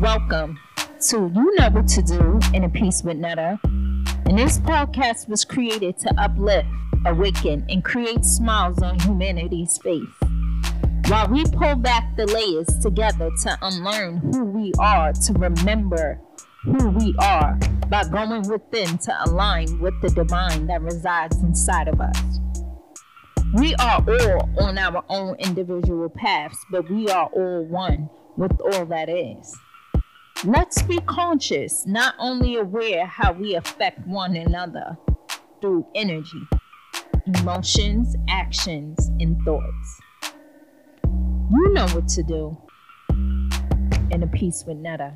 Welcome to You Know What to Do in a Piece with Netta. And this podcast was created to uplift, awaken, and create smiles on humanity's face. While we pull back the layers together to unlearn who we are, to remember who we are by going within to align with the divine that resides inside of us. We are all on our own individual paths, but we are all one with all that is. Let's be conscious, not only aware how we affect one another through energy, emotions, actions, and thoughts. You know what to do in a piece with Netta.